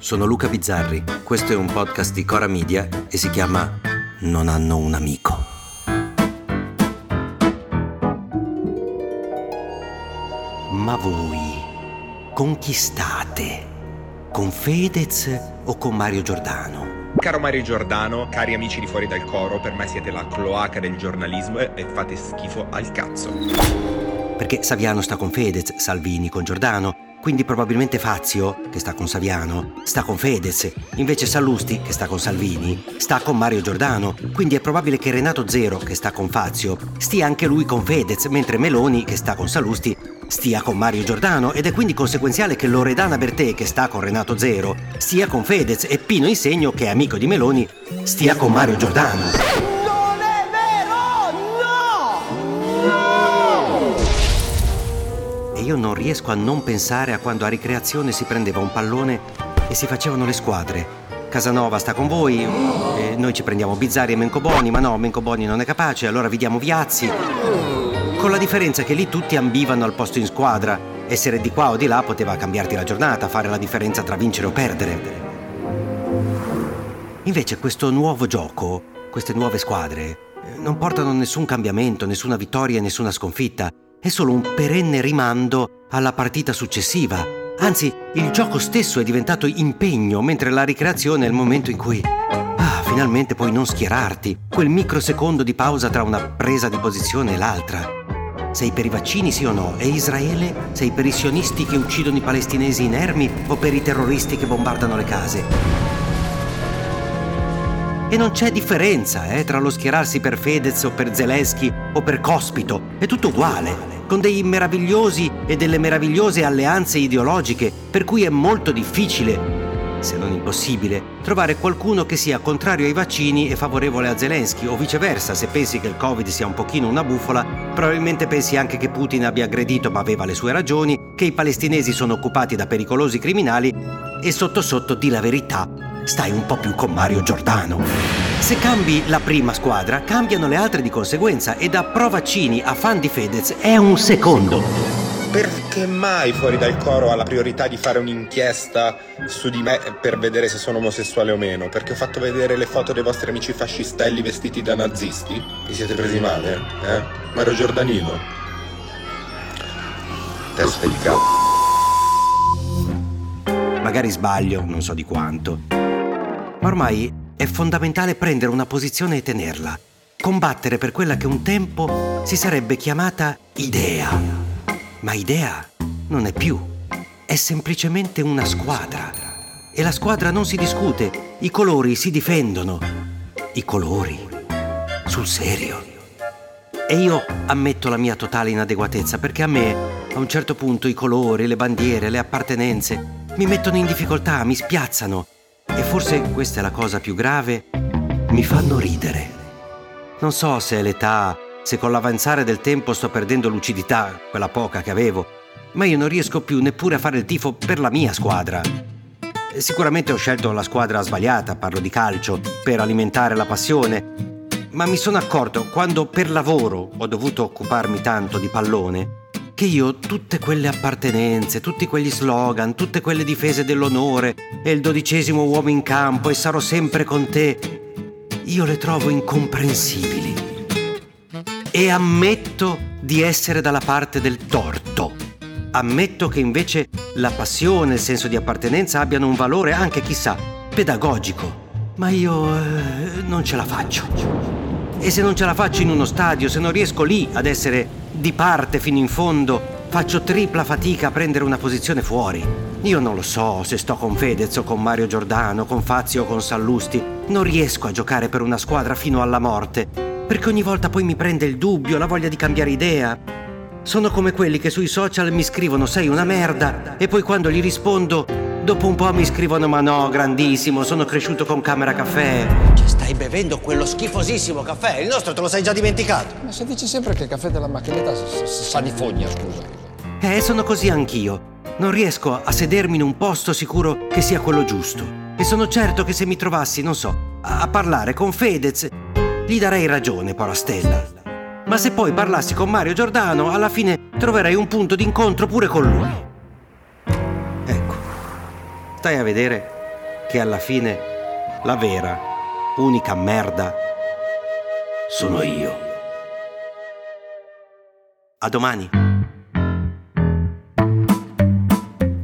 Sono Luca Bizzarri, questo è un podcast di Cora Media e si chiama Non hanno un amico. Ma voi con chi state? Con Fedez o con Mario Giordano? Caro Mario Giordano, cari amici di fuori dal coro, per me siete la cloaca del giornalismo e fate schifo al cazzo. Perché Saviano sta con Fedez, Salvini con Giordano, quindi probabilmente Fazio, che sta con Saviano, sta con Fedez, invece Sallusti, che sta con Salvini, sta con Mario Giordano, quindi è probabile che Renato Zero, che sta con Fazio, stia anche lui con Fedez, mentre Meloni, che sta con Sallusti, stia con Mario Giordano. Ed è quindi conseguenziale che Loredana Bertè, che sta con Renato Zero, stia con Fedez. E Pino Insegno, che è amico di Meloni, stia con Mario Giordano. Io non riesco a non pensare a quando a ricreazione si prendeva un pallone e si facevano le squadre. Casanova sta con voi, e noi ci prendiamo Bizzarri e Mencoboni, ma no, Mencoboni non è capace, allora vi diamo Viazzi. Con la differenza che lì tutti ambivano al posto in squadra. Essere di qua o di là poteva cambiarti la giornata, fare la differenza tra vincere o perdere. Invece questo nuovo gioco, queste nuove squadre, eh, non portano nessun cambiamento, nessuna vittoria e nessuna sconfitta. È solo un perenne rimando alla partita successiva. Anzi, il gioco stesso è diventato impegno, mentre la ricreazione è il momento in cui... Ah, finalmente puoi non schierarti. Quel microsecondo di pausa tra una presa di posizione e l'altra. Sei per i vaccini sì o no? E Israele? Sei per i sionisti che uccidono i palestinesi inermi o per i terroristi che bombardano le case? E non c'è differenza eh, tra lo schierarsi per Fedez o per Zelensky o per Cospito, è tutto uguale, con dei meravigliosi e delle meravigliose alleanze ideologiche, per cui è molto difficile, se non impossibile, trovare qualcuno che sia contrario ai vaccini e favorevole a Zelensky, o viceversa, se pensi che il Covid sia un pochino una bufala, probabilmente pensi anche che Putin abbia aggredito ma aveva le sue ragioni, che i palestinesi sono occupati da pericolosi criminali e sotto sotto di la verità stai un po' più con Mario Giordano. Se cambi la prima squadra, cambiano le altre di conseguenza e da pro vaccini a fan di Fedez è un secondo. Perché mai fuori dal coro ha la priorità di fare un'inchiesta su di me per vedere se sono omosessuale o meno? Perché ho fatto vedere le foto dei vostri amici fascistelli vestiti da nazisti? Vi siete presi male? Eh? Mario Giordanino? Testa di cazzo. Magari sbaglio, non so di quanto. Ma ormai è fondamentale prendere una posizione e tenerla. Combattere per quella che un tempo si sarebbe chiamata idea. Ma idea non è più. È semplicemente una squadra. E la squadra non si discute, i colori si difendono. I colori. Sul serio. E io ammetto la mia totale inadeguatezza perché a me, a un certo punto, i colori, le bandiere, le appartenenze mi mettono in difficoltà, mi spiazzano. E forse questa è la cosa più grave, mi fanno ridere. Non so se è l'età, se con l'avanzare del tempo sto perdendo lucidità, quella poca che avevo, ma io non riesco più neppure a fare il tifo per la mia squadra. Sicuramente ho scelto la squadra sbagliata, parlo di calcio, per alimentare la passione, ma mi sono accorto quando per lavoro ho dovuto occuparmi tanto di pallone che io tutte quelle appartenenze, tutti quegli slogan, tutte quelle difese dell'onore e il dodicesimo uomo in campo e sarò sempre con te, io le trovo incomprensibili. E ammetto di essere dalla parte del torto. Ammetto che invece la passione e il senso di appartenenza abbiano un valore anche, chissà, pedagogico. Ma io eh, non ce la faccio. E se non ce la faccio in uno stadio, se non riesco lì ad essere di parte fino in fondo, faccio tripla fatica a prendere una posizione fuori. Io non lo so se sto con Fedez o con Mario Giordano, con Fazio o con Sallusti. Non riesco a giocare per una squadra fino alla morte, perché ogni volta poi mi prende il dubbio, la voglia di cambiare idea. Sono come quelli che sui social mi scrivono sei una merda e poi quando gli rispondo, dopo un po' mi scrivono ma no, grandissimo, sono cresciuto con Camera Caffè. Cioè, stai bevendo quello schifosissimo caffè, il nostro te lo sei già dimenticato. Ma se dici sempre che il caffè della macchinetta sa di fogna, scusa. Eh, sono così anch'io. Non riesco a sedermi in un posto sicuro che sia quello giusto. E sono certo che se mi trovassi, non so, a a parlare con Fedez, gli darei ragione, Porastella. Ma se poi parlassi con Mario Giordano, alla fine troverei un punto d'incontro pure con lui. Stai a vedere che alla fine la vera, unica merda sono io. A domani.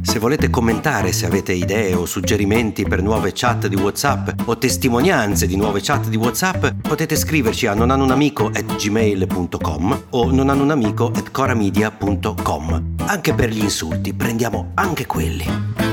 Se volete commentare, se avete idee o suggerimenti per nuove chat di WhatsApp o testimonianze di nuove chat di WhatsApp, potete scriverci a nonanunamico@gmail.com o nonanunamico@coramedia.com. Anche per gli insulti, prendiamo anche quelli.